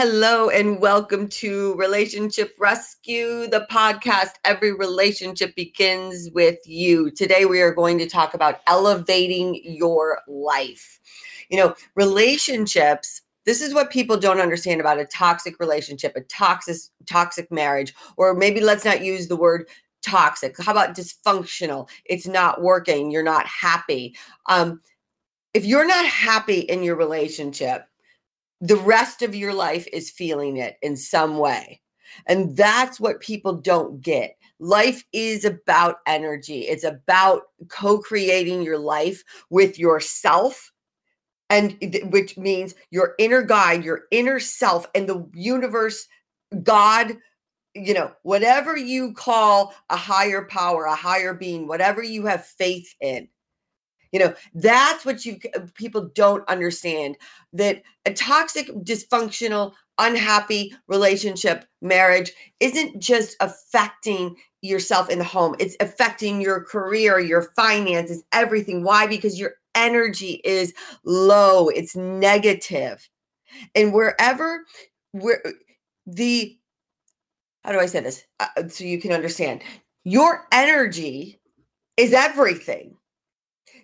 Hello, and welcome to Relationship Rescue, the podcast. Every relationship begins with you. Today, we are going to talk about elevating your life. You know, relationships. This is what people don't understand about a toxic relationship, a toxic toxic marriage, or maybe let's not use the word toxic. How about dysfunctional? It's not working. You're not happy. Um, if you're not happy in your relationship, the rest of your life is feeling it in some way. And that's what people don't get. Life is about energy, it's about co creating your life with yourself. And which means your inner guide, your inner self, and the universe, God, you know, whatever you call a higher power, a higher being, whatever you have faith in you know, that's what you people don't understand that a toxic, dysfunctional, unhappy relationship, marriage isn't just affecting yourself in the home, it's affecting your career, your finances, everything. Why? Because your energy is low, it's negative. And wherever where the how do I say this uh, so you can understand? Your energy is everything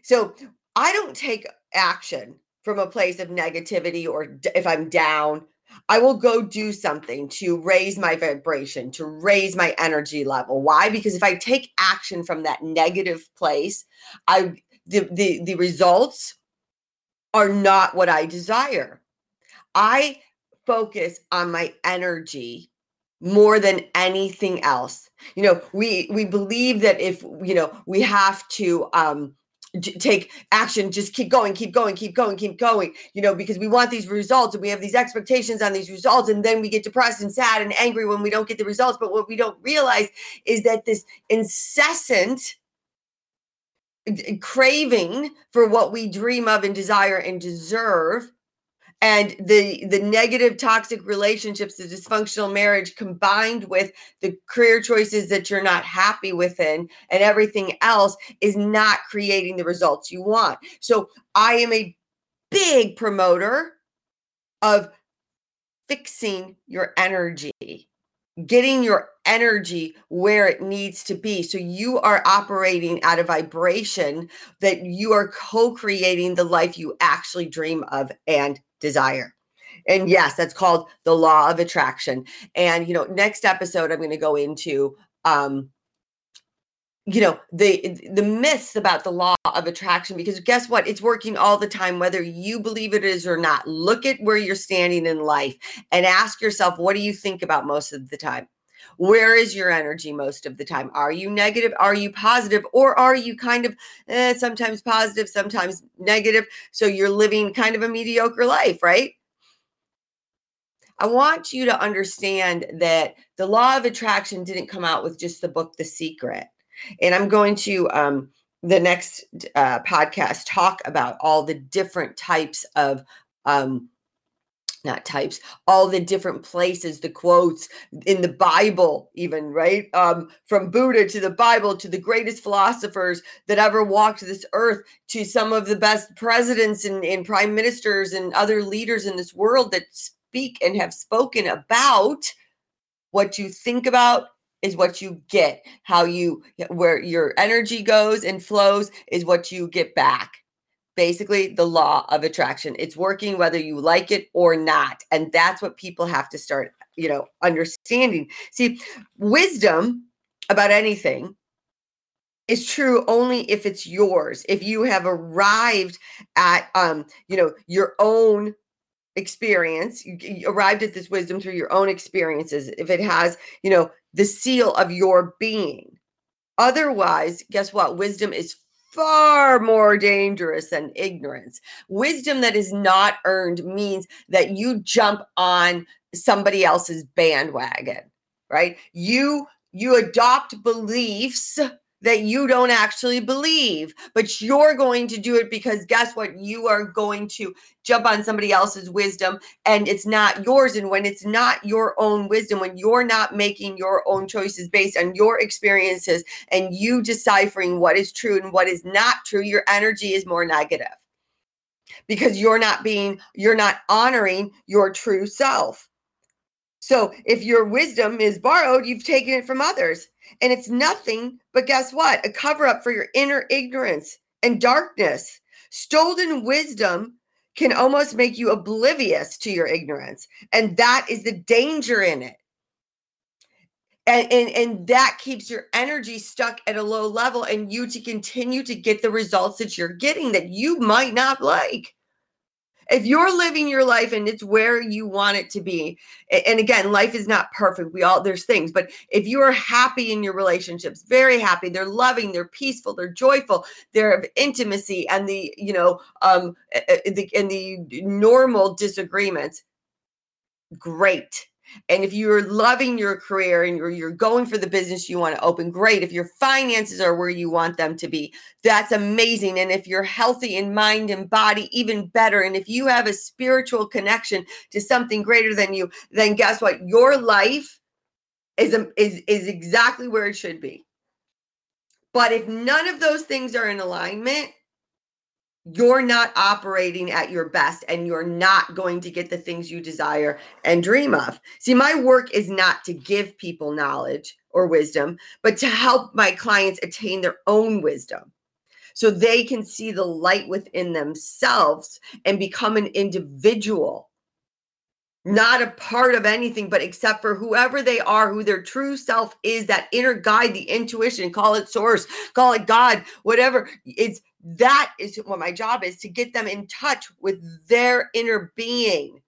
so I don't take action from a place of negativity or if I'm down. I will go do something to raise my vibration, to raise my energy level. Why? Because if I take action from that negative place, I the the, the results are not what I desire. I focus on my energy more than anything else. You know, we we believe that if you know we have to um take action just keep going keep going keep going keep going you know because we want these results and we have these expectations on these results and then we get depressed and sad and angry when we don't get the results. But what we don't realize is that this incessant craving for what we dream of and desire and deserve and the the negative toxic relationships the dysfunctional marriage combined with the career choices that you're not happy within and everything else is not creating the results you want so i am a big promoter of fixing your energy getting your energy where it needs to be. So you are operating at a vibration that you are co creating the life you actually dream of and desire. And yes, that's called the law of attraction. And you know, next episode I'm going to go into um you know the the myths about the law of attraction because guess what it's working all the time whether you believe it is or not look at where you're standing in life and ask yourself what do you think about most of the time where is your energy most of the time? Are you negative? Are you positive? Or are you kind of eh, sometimes positive sometimes negative? So you're living kind of a mediocre life right? I want you to understand that the law of attraction didn't come out with just the book The Secret. And I'm going to um, the next uh, podcast talk about all the different types of um, not types all the different places the quotes in the bible even right? Um, from buddha to the bible to the greatest philosophers that ever walked this earth to some of the best presidents and, and prime ministers and other leaders in this world that speak and have spoken about what you think about is what you get. How you where your energy goes and flows is what you get back basically the law of attraction. It's working whether you like it or not. And that's what people have to start, you know, understanding. See, wisdom about anything is true only if it's yours. If you have arrived at um, you know, your own experience, you, you arrived at this wisdom through your own experiences, if it has, you know, the seal of your being. Otherwise, guess what? Wisdom is far more dangerous than ignorance. Wisdom that is not earned means that you jump on somebody else's bandwagon, right? You you adopt beliefs that you don't actually believe, but you're going to do it because guess what? You are going to jump on somebody else's wisdom and it's not yours. And when it's not your own wisdom, when you're not making your own choices based on your experiences and you deciphering what is true and what is not true, your energy is more negative because you're not being, you're not honoring your true self. So if your wisdom is borrowed, you've taken it from others. And it's nothing but guess what? A cover up for your inner ignorance and darkness. Stolen wisdom can almost make you oblivious to your ignorance. And that is the danger in it. And, and, and that keeps your energy stuck at a low level and you to continue to get the results that you're getting that you might not like if you're living your life and it's where you want it to be and again life is not perfect we all there's things but if you are happy in your relationships very happy they're loving they're peaceful they're joyful they're of intimacy and the you know um the and the normal disagreements great and if you're loving your career and you're, you're going for the business you want to open, great. If your finances are where you want them to be, that's amazing. And if you're healthy in mind and body, even better. And if you have a spiritual connection to something greater than you, then guess what? Your life is, is, is exactly where it should be. But if none of those things are in alignment, you're not operating at your best and you're not going to get the things you desire and dream of. See, my work is not to give people knowledge or wisdom, but to help my clients attain their own wisdom so they can see the light within themselves and become an individual. Not a part of anything, but except for whoever they are, who their true self is, that inner guide, the intuition, call it source, call it God, whatever. It's that is what my job is to get them in touch with their inner being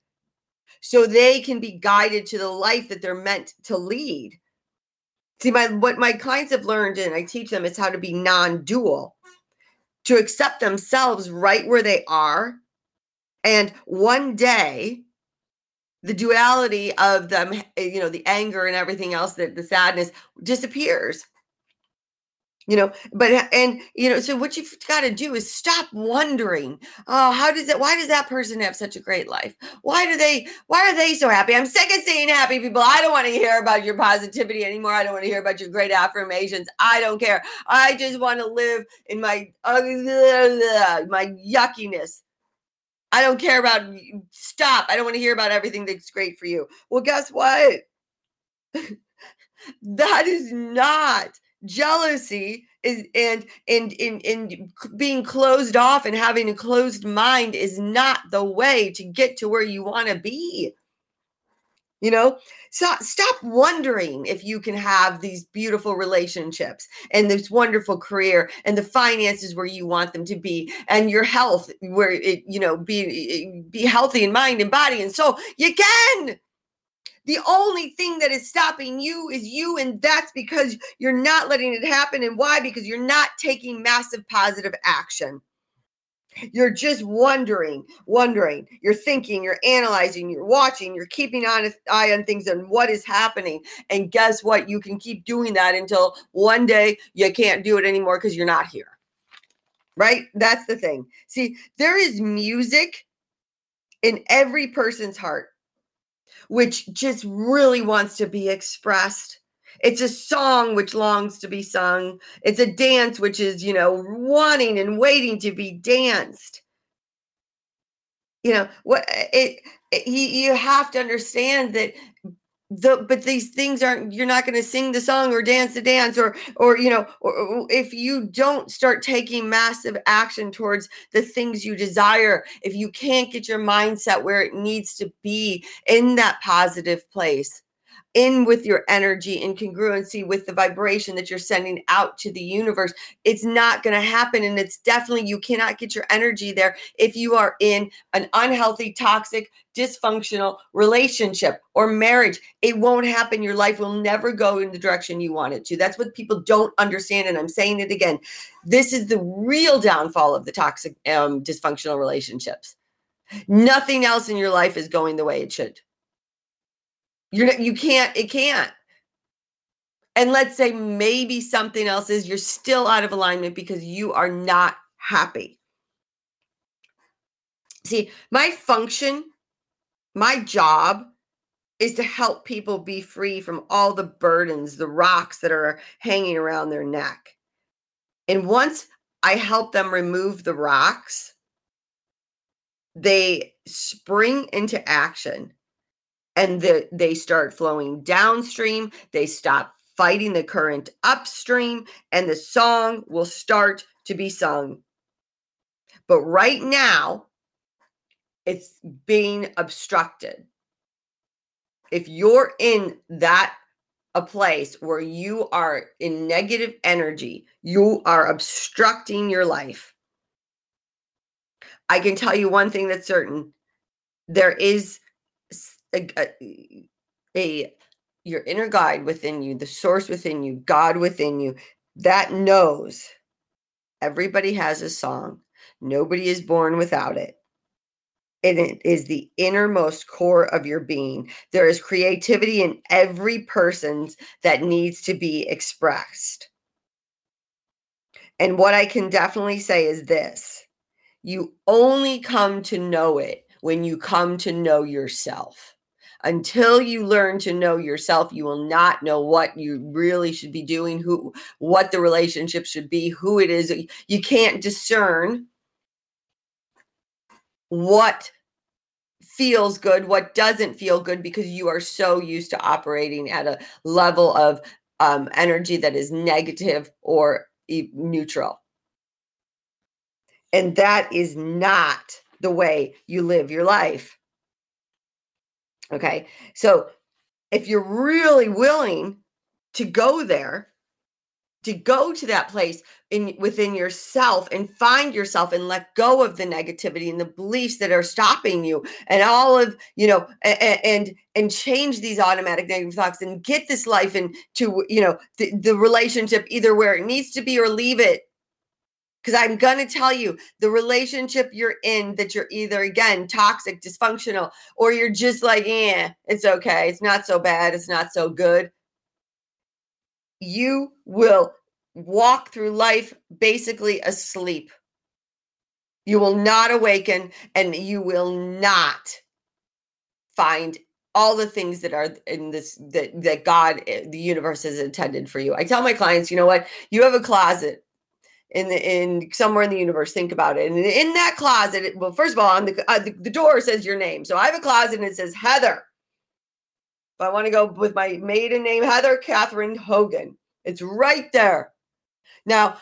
so they can be guided to the life that they're meant to lead. See my what my clients have learned and i teach them is how to be non-dual to accept themselves right where they are and one day the duality of them you know the anger and everything else that the sadness disappears you know but and you know so what you've got to do is stop wondering oh how does that why does that person have such a great life? Why do they why are they so happy? I'm sick of seeing happy people. I don't want to hear about your positivity anymore. I don't want to hear about your great affirmations. I don't care. I just want to live in my uh, my yuckiness. I don't care about stop. I don't want to hear about everything that's great for you. Well guess what? That is not jealousy is and and and, and being closed off and having a closed mind is not the way to get to where you want to be. You know? So stop wondering if you can have these beautiful relationships and this wonderful career and the finances where you want them to be and your health where it you know be eh, eh, be healthy in mind and body and soul. You can the only thing that is stopping you is you, and that's because you're not letting it happen. And why? Because you're not taking massive positive action. You're just wondering, wondering. You're thinking, you're analyzing, you're watching, you're keeping an eye on things and what is happening. And guess what? You can keep doing that until one day you can't do it anymore because you're not here. Right? That's the thing. See, there is music in every person's heart which just really wants to be expressed. It's a song which longs to be sung. It's a dance which is, you know, wanting and waiting to be danced. You know, what it, it you, you have to understand that the but these things aren't you're not going to sing the song or dance the dance or or you know or, or if you don't start taking massive action towards the things you desire if you can't get your mindset where it needs to be in that positive place in with your energy in congruency with the vibration that you're sending out to the universe. It's not going to happen and it's definitely you cannot get your energy there if you are in an unhealthy toxic dysfunctional relationship or marriage. It won't happen. Your life will never go in the direction you want it to. That's what people don't understand and i'm saying it again. This is the real downfall of the toxic um, dysfunctional relationships. Nothing else in your life is going the way it should you're you can't it can't. And let's say maybe something else is you're still out of alignment because you are not happy. See, my function, my job is to help people be free from all the burdens, the rocks that are hanging around their neck. And once I help them remove the rocks, they spring into action and the, they start flowing downstream. They stop fighting the current upstream, and the song will start to be sung. But right now, it's being obstructed. If you're in that a place where you are in negative energy, you are obstructing your life. I can tell you one thing that's certain there is a, a, uh, a your inner guide within you, the source within you, God within you that knows everybody has a song. Nobody is born without it. And it is the innermost core of your being. There is creativity in every person's that needs to be expressed. And what I can definitely say is this you only come to know it when you come to know yourself. Until you learn to know yourself, you will not know what you really should be doing, who what the relationship should be, who it is. You can't discern what feels good, what doesn't feel good, because you are so used to operating at a level of um, energy that is negative or neutral. And that is not the way you live your life. Okay. So if you're really willing to go there, to go to that place in within yourself and find yourself and let go of the negativity and the beliefs that are stopping you and all of you know and and, and change these automatic negative thoughts and get this life into you know the, the relationship either where it needs to be or leave it because I'm going to tell you the relationship you're in that you're either, again, toxic, dysfunctional, or you're just like, yeah, it's okay. It's not so bad. It's not so good. You will walk through life basically asleep. You will not awaken and you will not find all the things that are in this that that God eh, the universe has intended for you. I tell my clients, you know what? You have a closet in the in somewhere in the universe think about it. And in that closet it, well first of all on the, uh, the, the door says your name. So i have a closet and it says heather. If i want to go with my maiden name heather catherine hogan it's right there. Now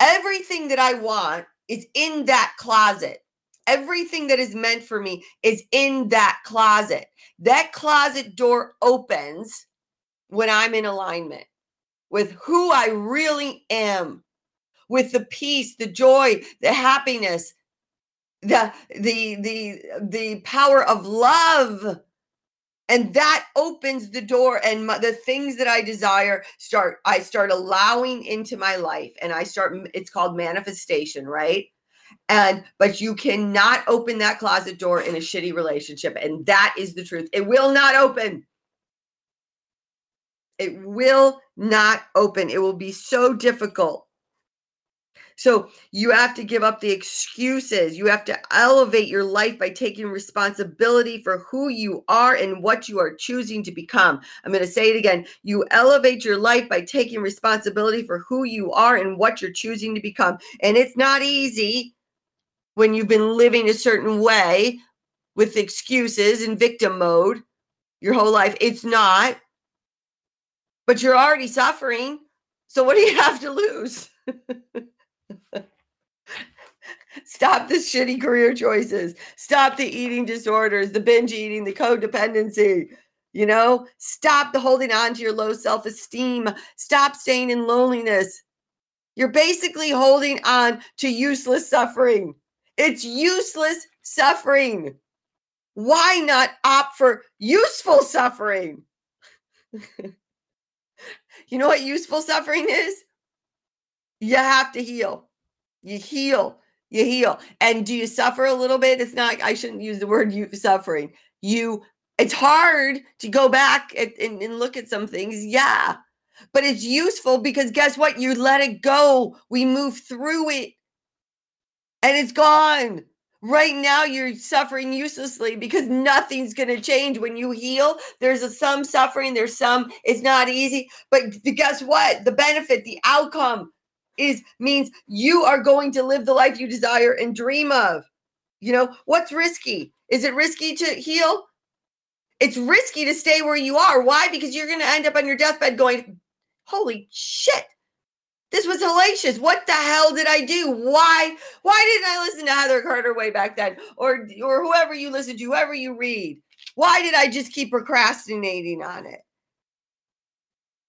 everything that i want is in that closet. Everything that is meant for me is in that closet. That closet door opens when i'm in alignment with who i really am with the peace, the joy, the happiness, the the the the power of love. And that opens the door and my, the things that i desire start i start allowing into my life and i start it's called manifestation right? And but you cannot open that closet door in a shitty relationship and that is the truth. It will not open. It will not open. It will be so difficult so you have to give up the excuses. You have to elevate your life by taking responsibility for who you are and what you are choosing to become. I'm going to say it again. You elevate your life by taking responsibility for who you are and what you're choosing to become. And it's not easy when you've been living a certain way with excuses and victim mode your whole life. It's not. But you're already suffering. So what do you have to lose? Stop the shitty career choices. Stop the eating disorders, the binge eating, the codependency. You know, stop the holding on to your low self esteem. Stop staying in loneliness. You're basically holding on to useless suffering. It's useless suffering. Why not opt for useful suffering? you know what useful suffering is? You have to heal. You heal. You heal. And do you suffer a little bit? It's not, I shouldn't use the word you suffering. You, it's hard to go back and, and, and look at some things. Yeah. But it's useful because guess what? You let it go. We move through it and it's gone. Right now, you're suffering uselessly because nothing's going to change when you heal. There's a, some suffering, there's some, it's not easy. But guess what? The benefit, the outcome, is means you are going to live the life you desire and dream of. You know, what's risky? Is it risky to heal? it's risky to stay where you are. Why? Because you're going to end up on your deathbed going, holy shit. This was hellacious. What the hell did I do? Why? Why didn't I listen to Heather Carter way back then, or or whoever you listen to, whoever you read? Why did I just keep procrastinating on it?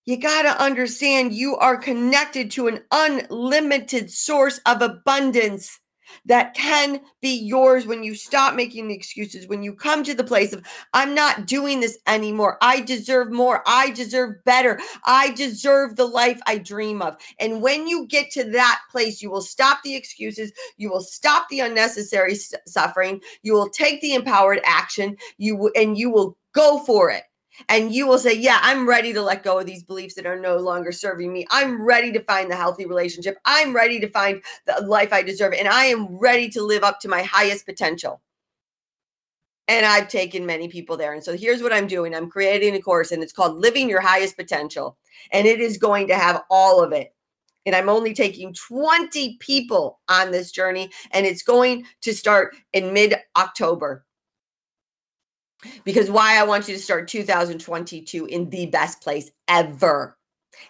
You got to understand you are connected to an unlimited source of abundance that can be yours when you stop making the excuses, when you come to the place of, I'm not doing this anymore. I deserve more. I deserve better. I deserve the life I dream of. And when you get to that place, you will stop the excuses. You will stop the unnecessary suffering. You will take the empowered action. You w- and you will go for it and you will say, Yeah, I'm ready to let go of these beliefs that are no longer serving me. I'm ready to find the healthy relationship. I'm ready to find the life I deserve. And I am ready to live up to my highest potential. And I've taken many people there. And so here's what I'm doing I'm creating a course, and it's called Living Your Highest Potential. And it is going to have all of it. And I'm only taking 20 people on this journey, and it's going to start in mid October because why I want you to start 2022 in the best place ever.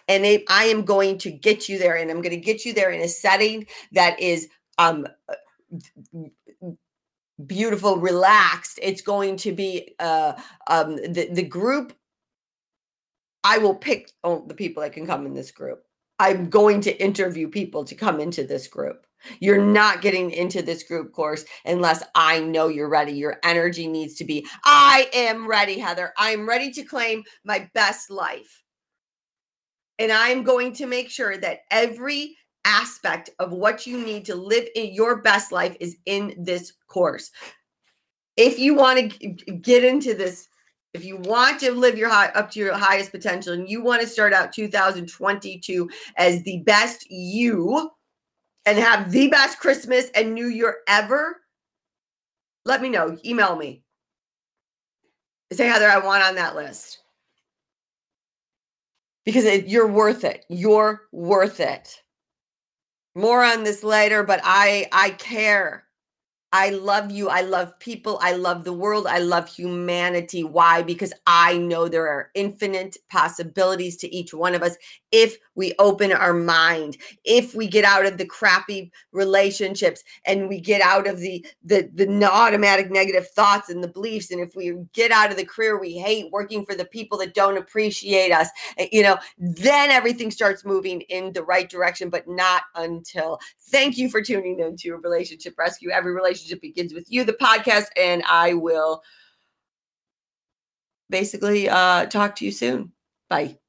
And it, I am going to get you there, and I'm going to get you there in a setting that is um beautiful, relaxed. It's going to be uh um the, the group. I will pick oh, the people that can come in this group. I'm going to interview people to come into this group. You're not getting into this group course unless I know you're ready. Your energy needs to be I am ready, Heather. I'm ready to claim my best life. And I'm going to make sure that every aspect of what you need to live in your best life is in this course. If you want to get into this, if you want to live your high up to your highest potential and you want to start out 2022 as the best you, and have the best Christmas and New Year ever, let me know. Email me. Say, Heather, I want on that list. Because it, you're worth it. You're worth it. More on this later, but I I care. I love you. I love people. I love the world. I love humanity. Why? Because I know there are infinite possibilities to each one of us if we open our mind if we get out of the crappy relationships and we get out of the the the automatic negative thoughts and the beliefs and if we get out of the career we hate working for the people that don't appreciate us eh, you know then everything starts moving in the right direction but not until. Thank you for tuning in to relationship rescue. Every relationship begins with you the podcast and i will basically uh talk to you soon. Bye